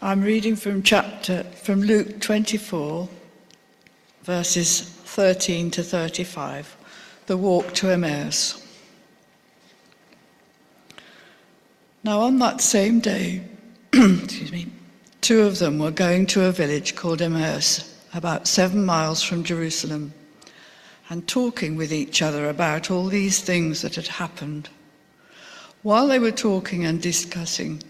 I'm reading from chapter from Luke 24, verses 13 to 35, the walk to Emmaus. Now on that same day, excuse me, two of them were going to a village called Emmaus, about seven miles from Jerusalem, and talking with each other about all these things that had happened. While they were talking and discussing,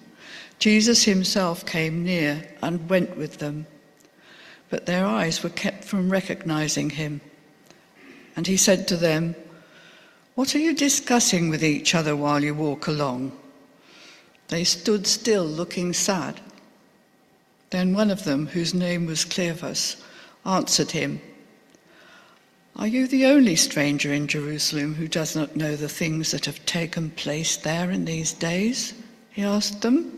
Jesus himself came near and went with them, but their eyes were kept from recognizing him. And he said to them, What are you discussing with each other while you walk along? They stood still, looking sad. Then one of them, whose name was Cleopas, answered him, Are you the only stranger in Jerusalem who does not know the things that have taken place there in these days? He asked them.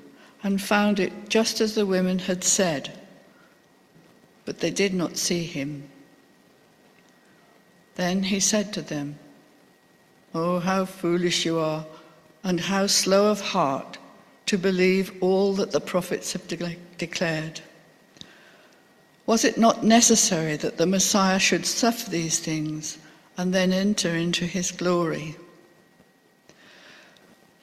and found it just as the women had said, but they did not see him. Then he said to them, Oh, how foolish you are, and how slow of heart to believe all that the prophets have de- declared. Was it not necessary that the Messiah should suffer these things and then enter into his glory?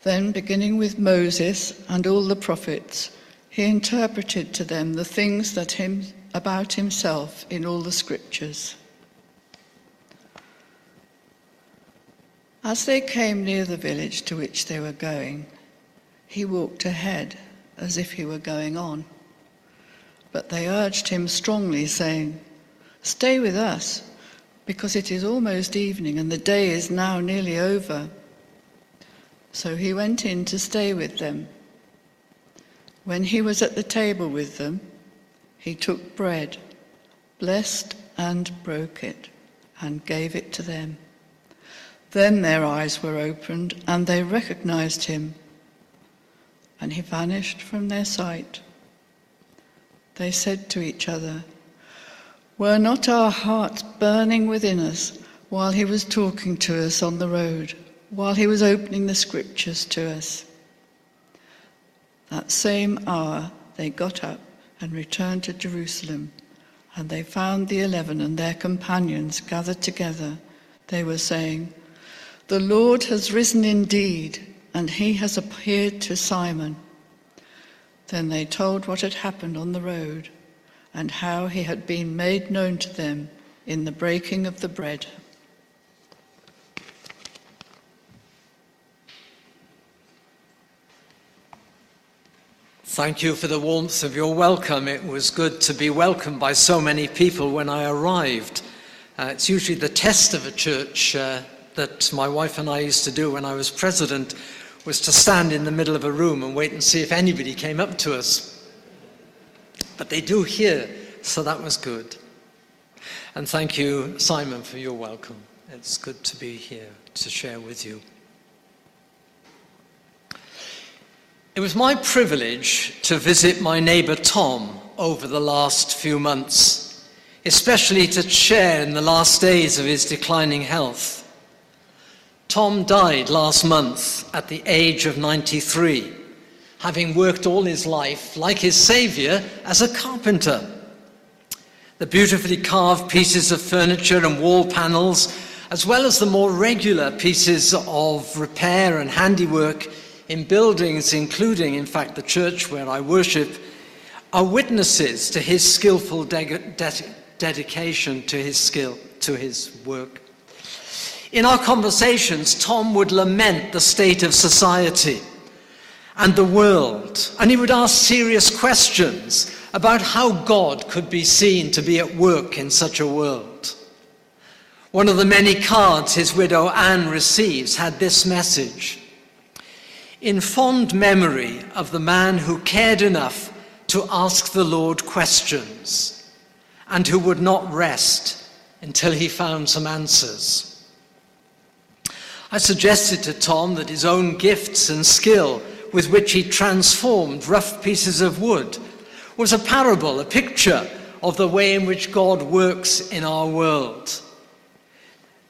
Then, beginning with Moses and all the prophets, he interpreted to them the things that him, about himself in all the scriptures. As they came near the village to which they were going, he walked ahead as if he were going on. But they urged him strongly, saying, Stay with us, because it is almost evening and the day is now nearly over. So he went in to stay with them. When he was at the table with them, he took bread, blessed and broke it, and gave it to them. Then their eyes were opened, and they recognized him, and he vanished from their sight. They said to each other, Were not our hearts burning within us while he was talking to us on the road? While he was opening the scriptures to us. That same hour they got up and returned to Jerusalem, and they found the eleven and their companions gathered together. They were saying, The Lord has risen indeed, and he has appeared to Simon. Then they told what had happened on the road and how he had been made known to them in the breaking of the bread. Thank you for the warmth of your welcome. It was good to be welcomed by so many people when I arrived. Uh, it's usually the test of a church uh, that my wife and I used to do when I was president was to stand in the middle of a room and wait and see if anybody came up to us. But they do here, so that was good. And thank you, Simon, for your welcome. It's good to be here to share with you. It was my privilege to visit my neighbour Tom over the last few months, especially to share in the last days of his declining health. Tom died last month at the age of 93, having worked all his life, like his saviour, as a carpenter. The beautifully carved pieces of furniture and wall panels, as well as the more regular pieces of repair and handiwork, in buildings, including, in fact, the church where I worship, are witnesses to his skillful de- de- dedication to his skill. to his work. In our conversations, Tom would lament the state of society and the world, and he would ask serious questions about how God could be seen to be at work in such a world. One of the many cards his widow Anne receives had this message In fond memory of the man who cared enough to ask the Lord questions and who would not rest until he found some answers. I suggested to Tom that his own gifts and skill with which he transformed rough pieces of wood was a parable, a picture of the way in which God works in our world.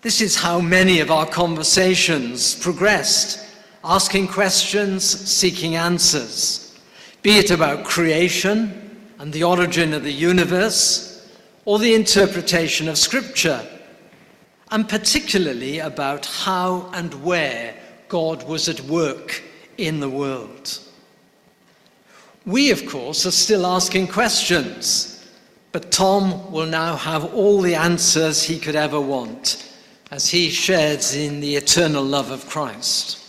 This is how many of our conversations progressed, asking questions, seeking answers, be it about creation and the origin of the universe, or the interpretation of Scripture, and particularly about how and where God was at work in the world. We, of course, are still asking questions, but Tom will now have all the answers he could ever want as he shares in the eternal love of Christ.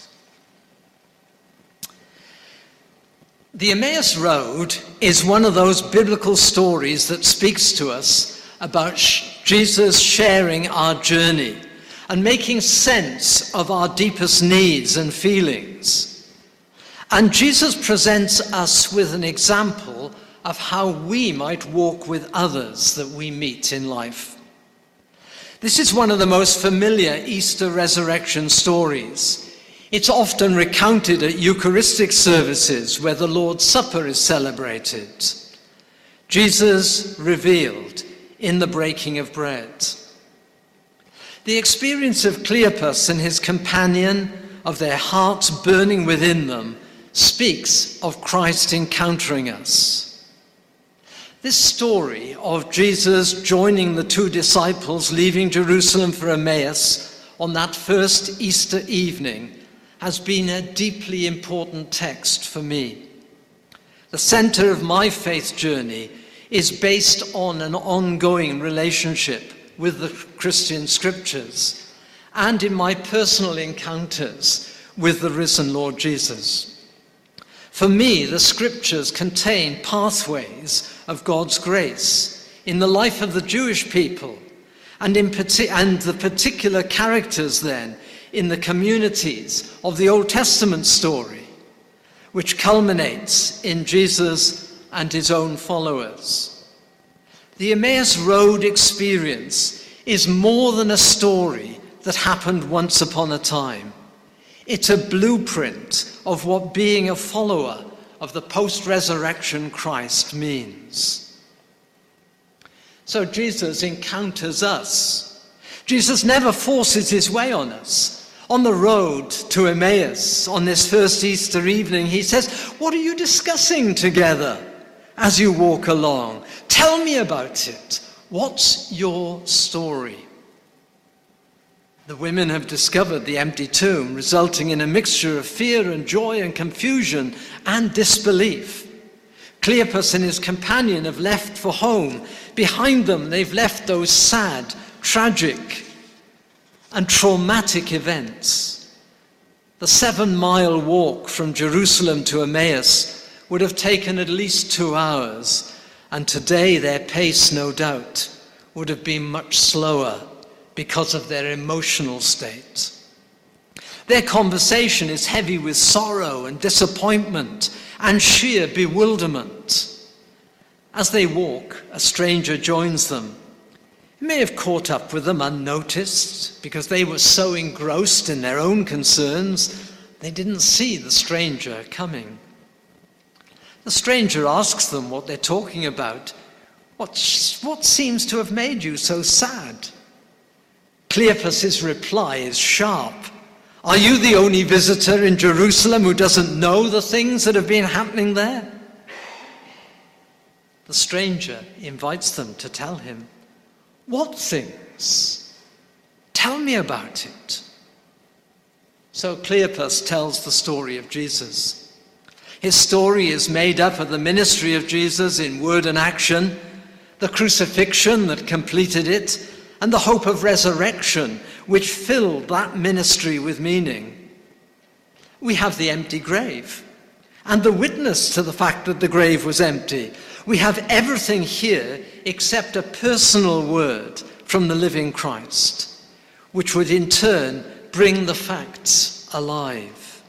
The Emmaus Road is one of those biblical stories that speaks to us about Jesus sharing our journey and making sense of our deepest needs and feelings. And Jesus presents us with an example of how we might walk with others that we meet in life. This is one of the most familiar Easter resurrection stories. It's often recounted at Eucharistic services where the Lord's Supper is celebrated. Jesus revealed in the breaking of bread. The experience of Cleopas and his companion, of their hearts burning within them, speaks of Christ encountering us. This story of Jesus joining the two disciples leaving Jerusalem for Emmaus on that first Easter evening has been a deeply important text for me. The center of my faith journey is based on an ongoing relationship with the Christian scriptures and in my personal encounters with the risen Lord Jesus. For me, the scriptures contain pathways of God's grace in the life of the Jewish people and, in and the particular characters then in the communities of the Old Testament story, which culminates in Jesus and his own followers. The Emmaus Road experience is more than a story that happened once upon a time. It's a blueprint of what being a follower of the post resurrection Christ means. So Jesus encounters us. Jesus never forces his way on us. On the road to Emmaus on this first Easter evening, he says, What are you discussing together as you walk along? Tell me about it. What's your story? The women have discovered the empty tomb, resulting in a mixture of fear and joy and confusion and disbelief. Cleopas and his companion have left for home. Behind them, they've left those sad, tragic, and traumatic events. The seven mile walk from Jerusalem to Emmaus would have taken at least two hours, and today their pace, no doubt, would have been much slower because of their emotional state. Their conversation is heavy with sorrow and disappointment and sheer bewilderment. As they walk, a stranger joins them. May have caught up with them unnoticed because they were so engrossed in their own concerns they didn't see the stranger coming. The stranger asks them what they're talking about. What, what seems to have made you so sad? Cleopas's reply is sharp. Are you the only visitor in Jerusalem who doesn't know the things that have been happening there? The stranger invites them to tell him, What things? Tell me about it. So Cleopas tells the story of Jesus. His story is made up of the ministry of Jesus in word and action, the crucifixion that completed it, and the hope of resurrection, which filled that ministry with meaning. We have the empty grave and the witness to the fact that the grave was empty. We have everything here except a personal word from the living Christ, which would in turn bring the facts alive.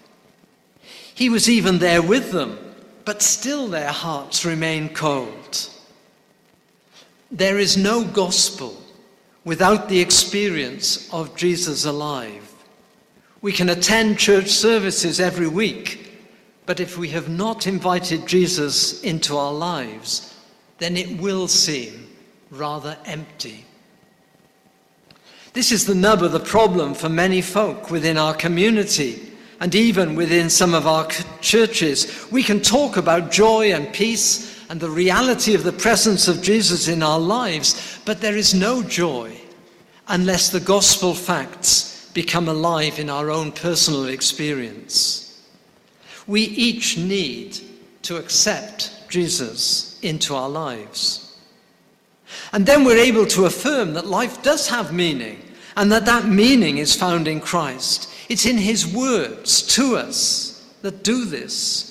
He was even there with them, but still their hearts remain cold. There is no gospel without the experience of Jesus alive. We can attend church services every week, but if we have not invited Jesus into our lives, then it will seem rather empty. This is the nub of the problem for many folk within our community and even within some of our churches. We can talk about joy and peace and the reality of the presence of Jesus in our lives, but there is no joy unless the gospel facts become alive in our own personal experience. We each need to accept Jesus into our lives. And then we're able to affirm that life does have meaning and that that meaning is found in Christ. It's in his words to us that do this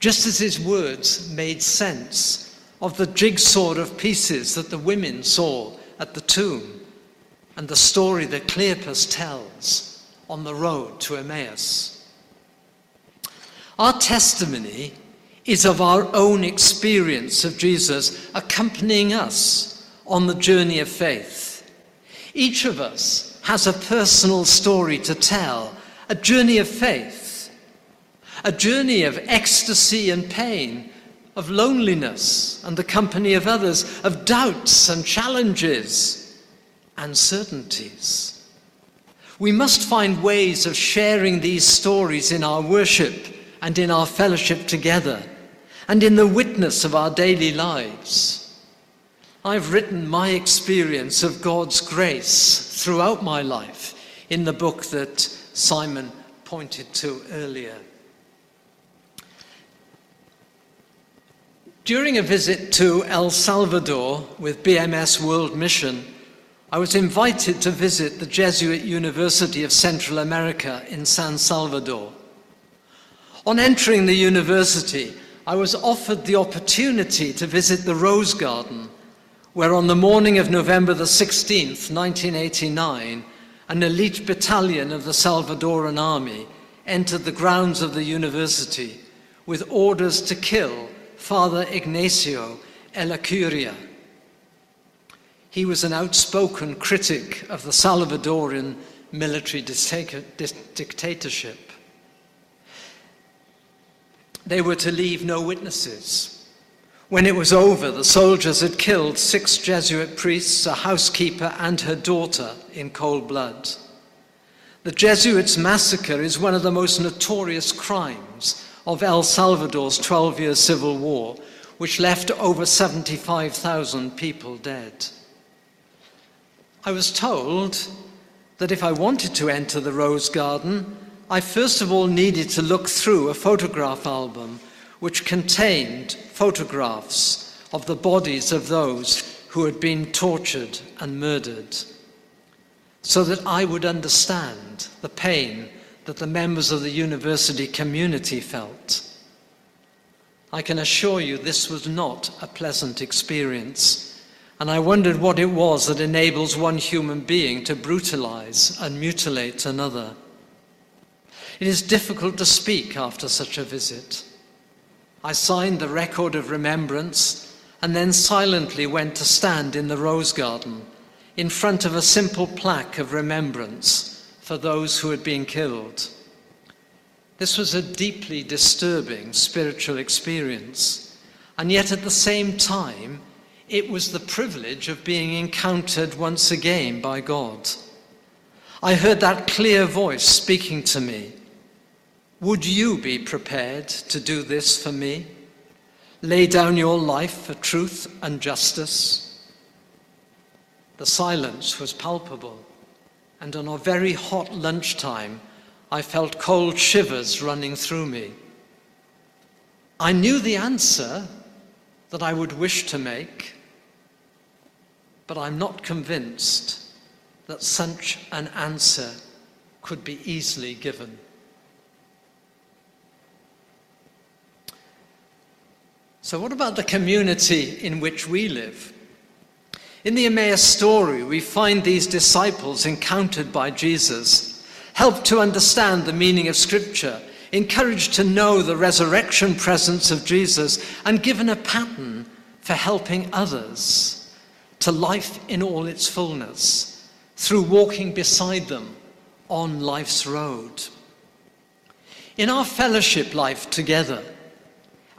just as his words made sense of the jigsaw of pieces that the women saw at the tomb and the story that Cleopas tells on the road to Emmaus. Our testimony is of our own experience of Jesus accompanying us on the journey of faith. Each of us has a personal story to tell, a journey of faith a journey of ecstasy and pain, of loneliness and the company of others, of doubts and challenges and certainties. We must find ways of sharing these stories in our worship and in our fellowship together and in the witness of our daily lives. I've written my experience of God's grace throughout my life in the book that Simon pointed to earlier. During a visit to El Salvador with BMS World Mission, I was invited to visit the Jesuit University of Central America in San Salvador. On entering the university, I was offered the opportunity to visit the Rose Garden, where on the morning of November the 16th, 1989, an elite battalion of the Salvadoran army entered the grounds of the university with orders to kill Father Ignacio Ellacuria. He was an outspoken critic of the Salvadoran military dictatorship. They were to leave no witnesses. When it was over, the soldiers had killed six Jesuit priests, a housekeeper, and her daughter in cold blood. The Jesuits' massacre is one of the most notorious crimes of El Salvador's 12 year civil war, which left over 75,000 people dead. I was told that if I wanted to enter the Rose Garden, I first of all needed to look through a photograph album which contained photographs of the bodies of those who had been tortured and murdered, so that I would understand the pain that the members of the university community felt. I can assure you this was not a pleasant experience, and I wondered what it was that enables one human being to brutalize and mutilate another. It is difficult to speak after such a visit. I signed the record of remembrance and then silently went to stand in the rose garden in front of a simple plaque of remembrance for those who had been killed. This was a deeply disturbing spiritual experience, and yet at the same time, it was the privilege of being encountered once again by God. I heard that clear voice speaking to me. Would you be prepared to do this for me? Lay down your life for truth and justice? The silence was palpable and on a very hot lunchtime, I felt cold shivers running through me. I knew the answer that I would wish to make, but I'm not convinced that such an answer could be easily given. So, what about the community in which we live? In the Emmaus story, we find these disciples encountered by Jesus, helped to understand the meaning of Scripture, encouraged to know the resurrection presence of Jesus, and given a pattern for helping others to life in all its fullness through walking beside them on life's road. In our fellowship life together,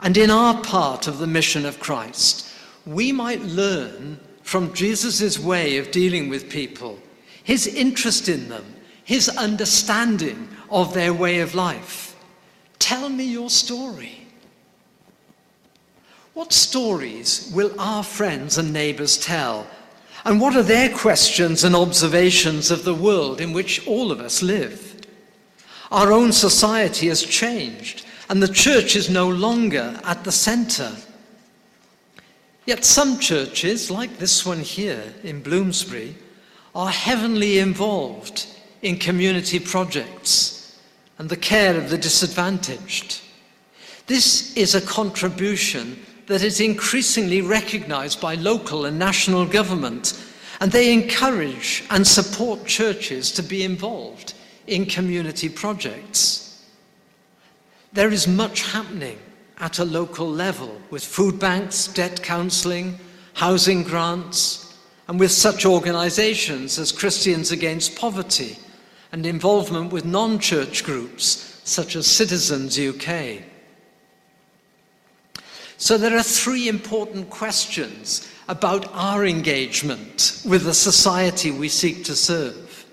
and in our part of the mission of Christ, we might learn from Jesus' way of dealing with people, his interest in them, his understanding of their way of life. Tell me your story. What stories will our friends and neighbours tell? And what are their questions and observations of the world in which all of us live? Our own society has changed, and the church is no longer at the centre. Yet some churches, like this one here in Bloomsbury, are heavenly involved in community projects and the care of the disadvantaged. This is a contribution that is increasingly recognized by local and national government, and they encourage and support churches to be involved in community projects. There is much happening at a local level with food banks, debt counselling, housing grants, and with such organisations as Christians Against Poverty and involvement with non church groups such as Citizens UK. So there are three important questions about our engagement with the society we seek to serve.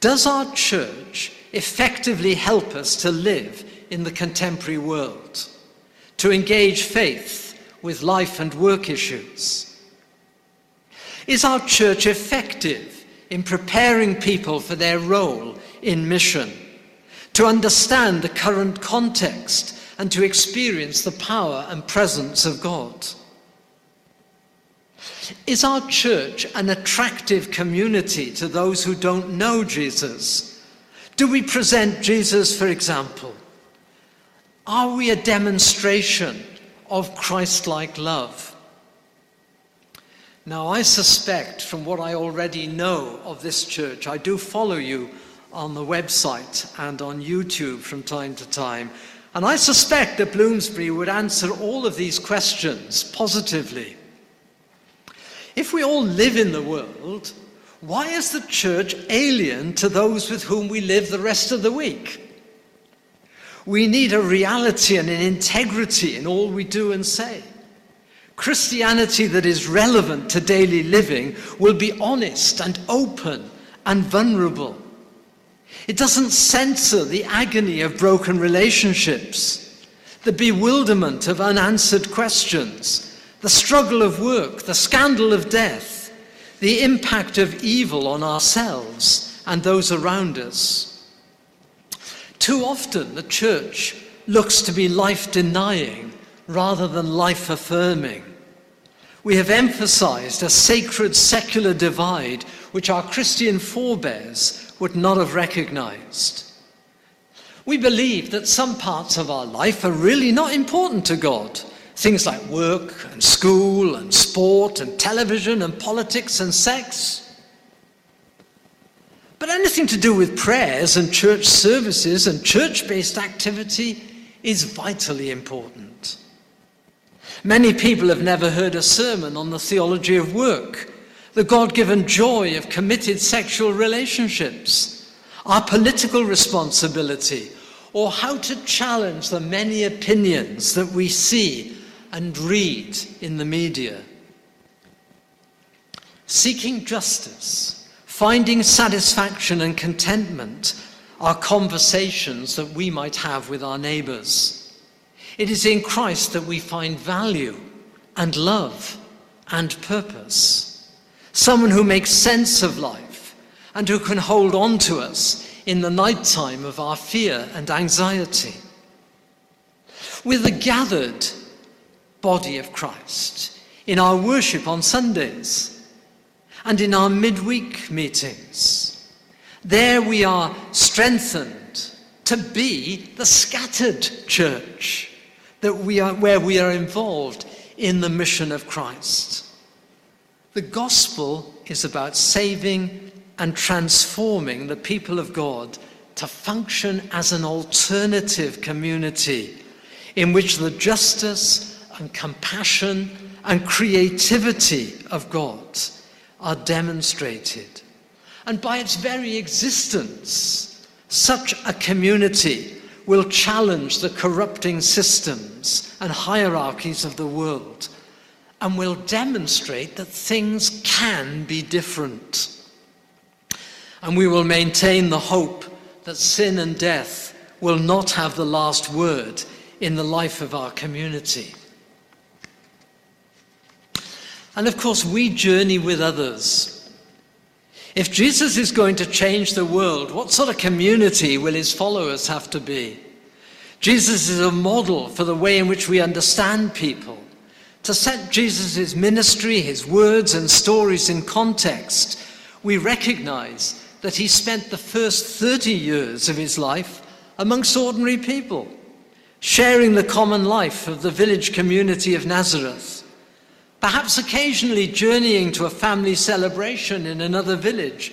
Does our church effectively help us to live in the contemporary world? to engage faith with life and work issues? Is our church effective in preparing people for their role in mission, to understand the current context and to experience the power and presence of God? Is our church an attractive community to those who don't know Jesus? Do we present Jesus, for example, are we a demonstration of Christ like love? Now, I suspect from what I already know of this church, I do follow you on the website and on YouTube from time to time, and I suspect that Bloomsbury would answer all of these questions positively. If we all live in the world, why is the church alien to those with whom we live the rest of the week? We need a reality and an integrity in all we do and say. Christianity that is relevant to daily living will be honest and open and vulnerable. It doesn't censor the agony of broken relationships, the bewilderment of unanswered questions, the struggle of work, the scandal of death, the impact of evil on ourselves and those around us. Too often, the church looks to be life denying rather than life affirming. We have emphasized a sacred secular divide which our Christian forebears would not have recognized. We believe that some parts of our life are really not important to God. Things like work and school and sport and television and politics and sex. But anything to do with prayers and church services and church based activity is vitally important. Many people have never heard a sermon on the theology of work, the God given joy of committed sexual relationships, our political responsibility, or how to challenge the many opinions that we see and read in the media. Seeking justice Finding satisfaction and contentment are conversations that we might have with our neighbours. It is in Christ that we find value and love and purpose. Someone who makes sense of life and who can hold on to us in the night time of our fear and anxiety. With the gathered body of Christ in our worship on Sundays and in our midweek meetings. There we are strengthened to be the scattered church that we are, where we are involved in the mission of Christ. The gospel is about saving and transforming the people of God to function as an alternative community in which the justice and compassion and creativity of God are demonstrated. And by its very existence, such a community will challenge the corrupting systems and hierarchies of the world and will demonstrate that things can be different. And we will maintain the hope that sin and death will not have the last word in the life of our community. And of course, we journey with others. If Jesus is going to change the world, what sort of community will his followers have to be? Jesus is a model for the way in which we understand people. To set Jesus' ministry, his words, and stories in context, we recognize that he spent the first 30 years of his life amongst ordinary people, sharing the common life of the village community of Nazareth, perhaps occasionally journeying to a family celebration in another village,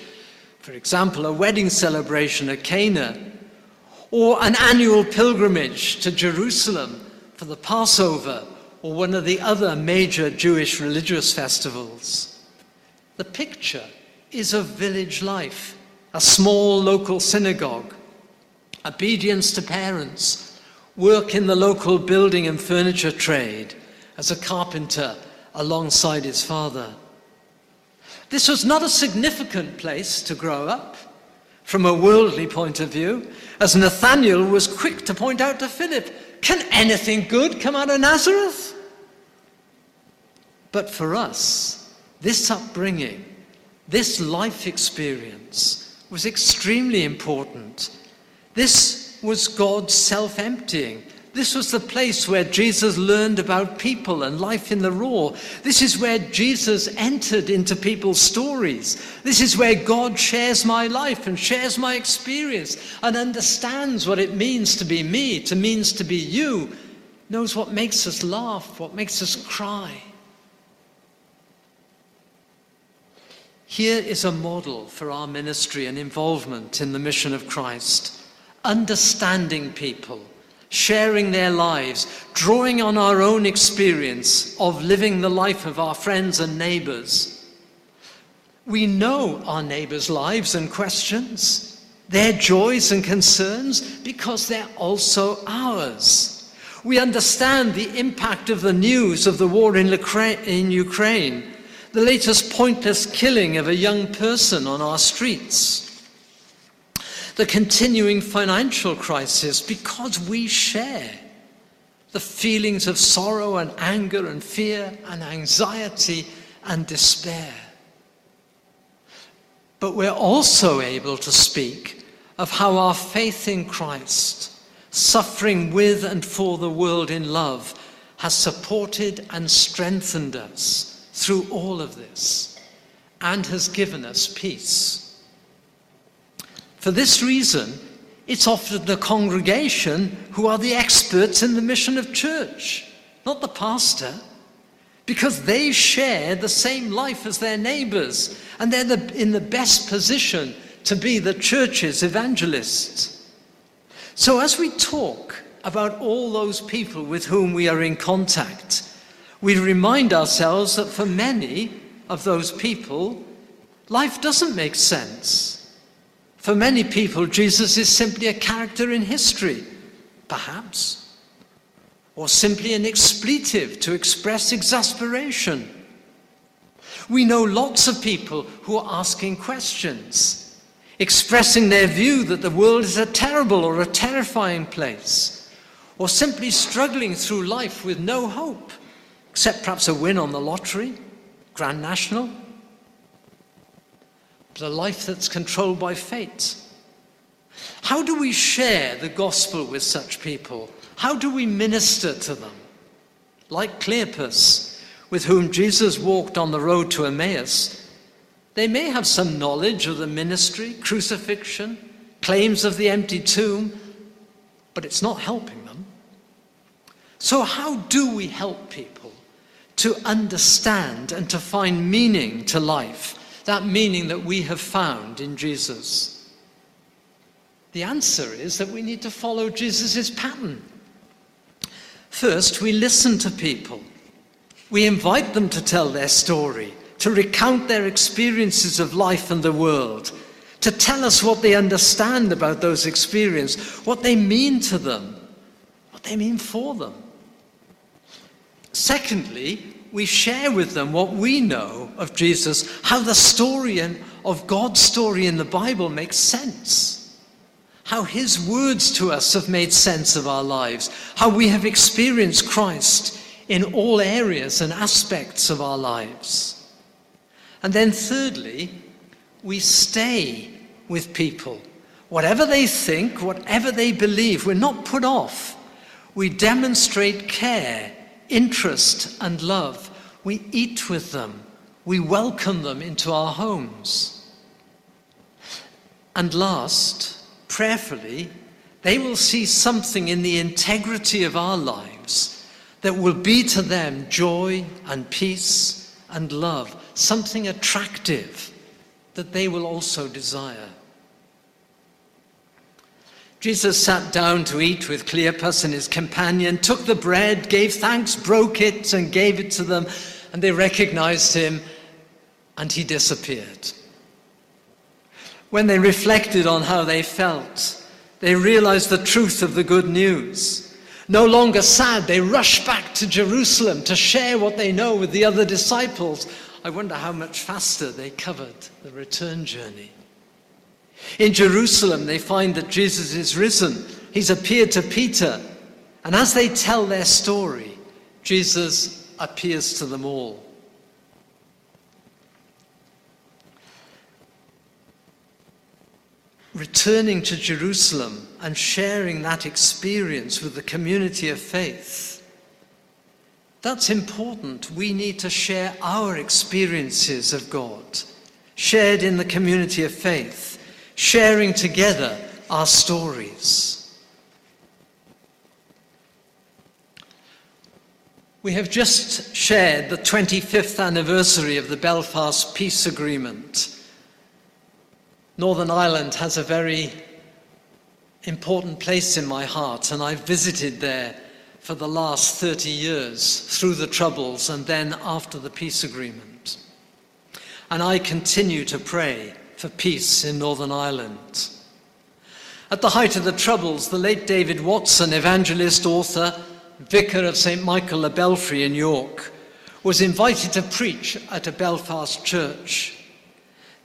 for example, a wedding celebration at Cana, or an annual pilgrimage to Jerusalem for the Passover or one of the other major Jewish religious festivals. The picture is of village life, a small local synagogue, obedience to parents, work in the local building and furniture trade as a carpenter alongside his father. This was not a significant place to grow up from a worldly point of view, as Nathanael was quick to point out to Philip, can anything good come out of Nazareth? But for us, this upbringing, this life experience was extremely important. This was God's self emptying. This was the place where Jesus learned about people and life in the raw. This is where Jesus entered into people's stories. This is where God shares my life and shares my experience and understands what it means to be me, to means to be you, knows what makes us laugh, what makes us cry. Here is a model for our ministry and involvement in the mission of Christ. Understanding people, sharing their lives, drawing on our own experience of living the life of our friends and neighbors. We know our neighbors' lives and questions, their joys and concerns, because they're also ours. We understand the impact of the news of the war in, Ukraine the latest pointless killing of a young person on our streets, the continuing financial crisis because we share the feelings of sorrow and anger and fear and anxiety and despair. But we're also able to speak of how our faith in Christ, suffering with and for the world in love, has supported and strengthened us through all of this and has given us peace. For this reason, it's often the congregation who are the experts in the mission of church, not the pastor, because they share the same life as their neighbors and they're the, in the best position to be the church's evangelists. So, as we talk about all those people with whom we are in contact, we remind ourselves that for many of those people, life doesn't make sense. For many people, Jesus is simply a character in history, perhaps, or simply an expletive to express exasperation. We know lots of people who are asking questions, expressing their view that the world is a terrible or a terrifying place, or simply struggling through life with no hope except perhaps a win on the lottery, Grand National, but a life that's controlled by fate. How do we share the gospel with such people? How do we minister to them? Like Cleopas, with whom Jesus walked on the road to Emmaus, They may have some knowledge of the ministry, crucifixion, claims of the empty tomb, but it's not helping them. So, how do we help people to understand and to find meaning to life? That meaning that we have found in Jesus? The answer is that we need to follow Jesus' pattern. First, we listen to people. We invite them to tell their story, to recount their experiences of life and the world, to tell us what they understand about those experiences, what they mean to them, what they mean for them. Secondly, we share with them what we know of Jesus, how the story of God's story in the Bible makes sense how his words to us have made sense of our lives, how we have experienced Christ in all areas and aspects of our lives. And then, thirdly, we stay with people. Whatever they think, whatever they believe, we're not put off. We demonstrate care, interest, and love. We eat with them. We welcome them into our homes. And last, prayerfully, they will see something in the integrity of our lives that will be to them joy and peace and love, something attractive that they will also desire. Jesus sat down to eat with Cleopas and his companion, took the bread, gave thanks, broke it, and gave it to them, and they recognized him, and he disappeared. When they reflected on how they felt, they realized the truth of the good news. No longer sad, they rush back to Jerusalem to share what they know with the other disciples. I wonder how much faster they covered the return journey. In Jerusalem, they find that Jesus is risen. He's appeared to Peter. And as they tell their story, Jesus appears to them all. returning to Jerusalem and sharing that experience with the community of faith. That's important. We need to share our experiences of God, shared in the community of faith, sharing together our stories. We have just shared the 25th anniversary of the Belfast Peace Agreement. Northern Ireland has a very important place in my heart, and I've visited there for the last 30 years through the Troubles and then after the peace agreement. And I continue to pray for peace in Northern Ireland. At the height of the Troubles, the late David Watson, evangelist, author, vicar of St. Michael le Belfrey in York, was invited to preach at a Belfast church.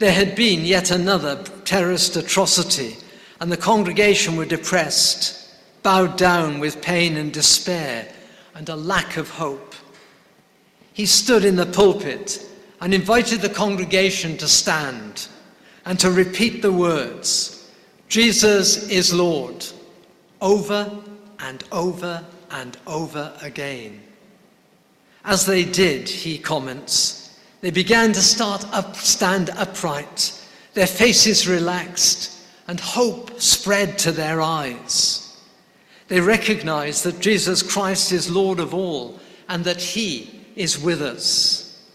There had been yet another terrorist atrocity, and the congregation were depressed, bowed down with pain and despair and a lack of hope. He stood in the pulpit and invited the congregation to stand and to repeat the words Jesus is Lord, over and over and over again. As they did, he comments, they began to start up, stand upright, their faces relaxed, and hope spread to their eyes. They recognized that Jesus Christ is Lord of all and that He is with us.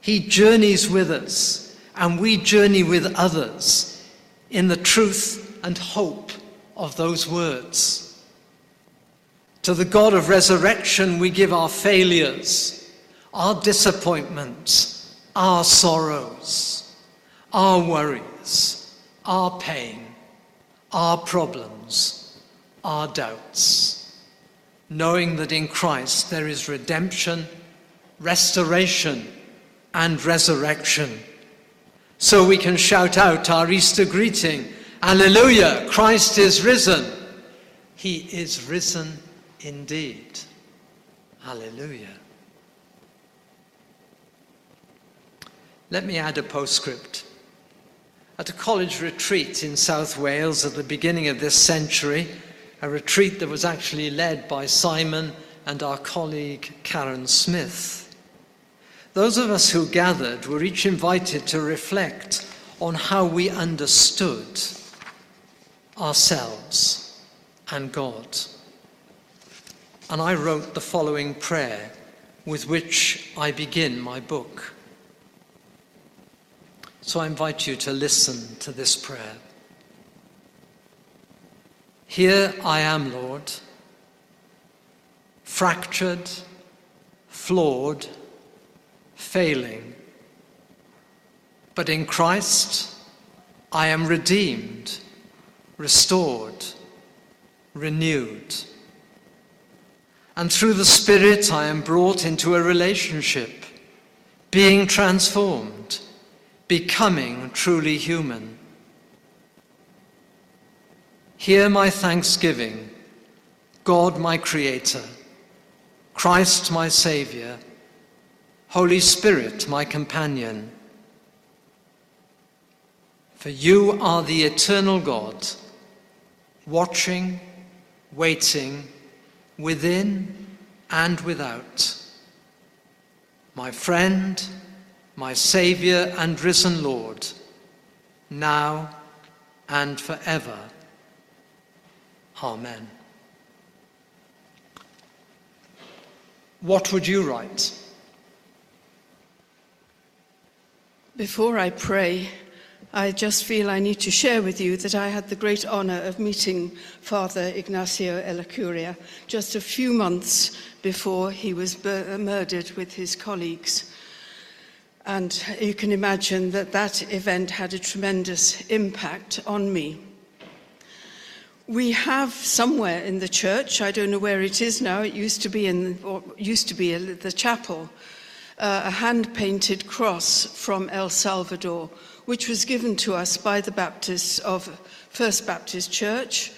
He journeys with us, and we journey with others in the truth and hope of those words. To the God of resurrection, we give our failures, our disappointments, our sorrows, our worries, our pain, our problems, our doubts, knowing that in Christ there is redemption, restoration, and resurrection. So we can shout out our Easter greeting Alleluia, Christ is risen. He is risen indeed. Hallelujah. Let me add a postscript. At a college retreat in South Wales at the beginning of this century, a retreat that was actually led by Simon and our colleague Karen Smith, those of us who gathered were each invited to reflect on how we understood ourselves and God. And I wrote the following prayer with which I begin my book. So I invite you to listen to this prayer. Here I am, Lord, fractured, flawed, failing. But in Christ, I am redeemed, restored, renewed. And through the Spirit, I am brought into a relationship, being transformed, becoming truly human. Hear my thanksgiving, God my Creator, Christ my Saviour, Holy Spirit my companion. For you are the eternal God, watching, waiting, within and without. My friend, my Saviour and risen Lord, now and forever. Amen. What would you write? Before I pray, I just feel I need to share with you that I had the great honor of meeting Father Ignacio Ellacuria just a few months before he was murdered with his colleagues. And you can imagine that that event had a tremendous impact on me. We have somewhere in the church, I don't know where it is now, it used to be in, used to be the chapel, uh, a hand-painted cross from El Salvador, which was given to us by the Baptists of First Baptist Church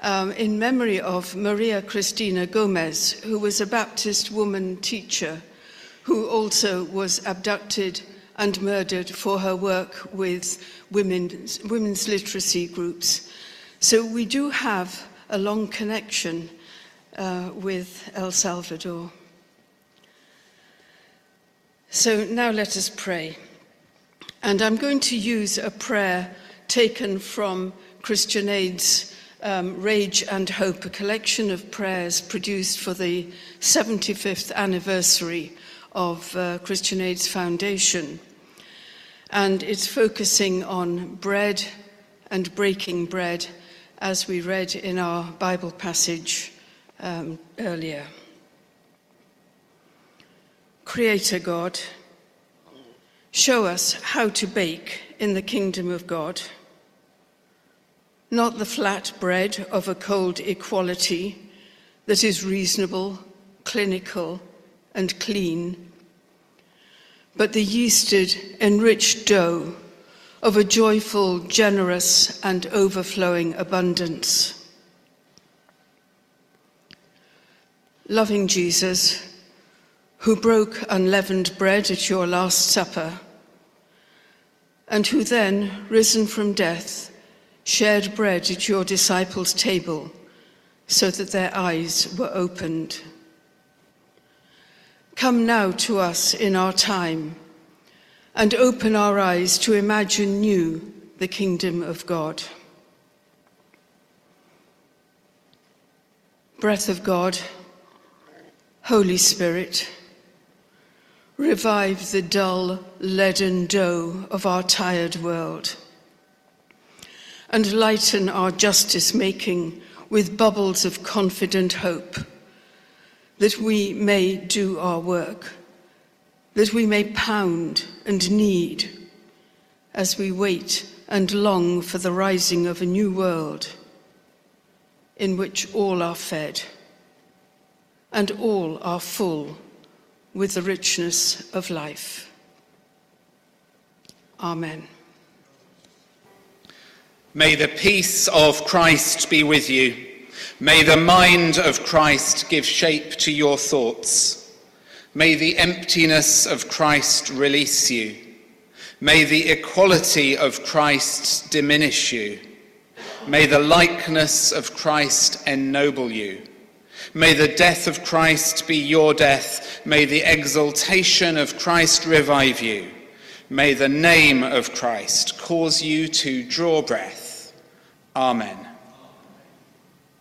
um, in memory of Maria Cristina Gomez, who was a Baptist woman teacher who also was abducted and murdered for her work with women's, women's literacy groups. So we do have a long connection uh, with El Salvador. So now let us pray. And I'm going to use a prayer taken from Christian Aid's um, Rage and Hope, a collection of prayers produced for the 75th anniversary of uh, Christian Aid's foundation. And it's focusing on bread and breaking bread, as we read in our Bible passage um, earlier. Creator God, show us how to bake in the kingdom of God. Not the flat bread of a cold equality that is reasonable, clinical, and clean, but the yeasted, enriched dough of a joyful, generous, and overflowing abundance. Loving Jesus, who broke unleavened bread at your Last Supper, and who then, risen from death, shared bread at your disciples' table so that their eyes were opened. Come now to us in our time and open our eyes to imagine new the kingdom of God. Breath of God, Holy Spirit, revive the dull, leaden dough of our tired world. And lighten our justice making with bubbles of confident hope that we may do our work, that we may pound and knead as we wait and long for the rising of a new world in which all are fed and all are full with the richness of life. Amen. May the peace of Christ be with you. May the mind of Christ give shape to your thoughts. May the emptiness of Christ release you. May the equality of Christ diminish you. May the likeness of Christ ennoble you. May the death of Christ be your death. May the exaltation of Christ revive you. May the name of Christ cause you to draw breath. Amen.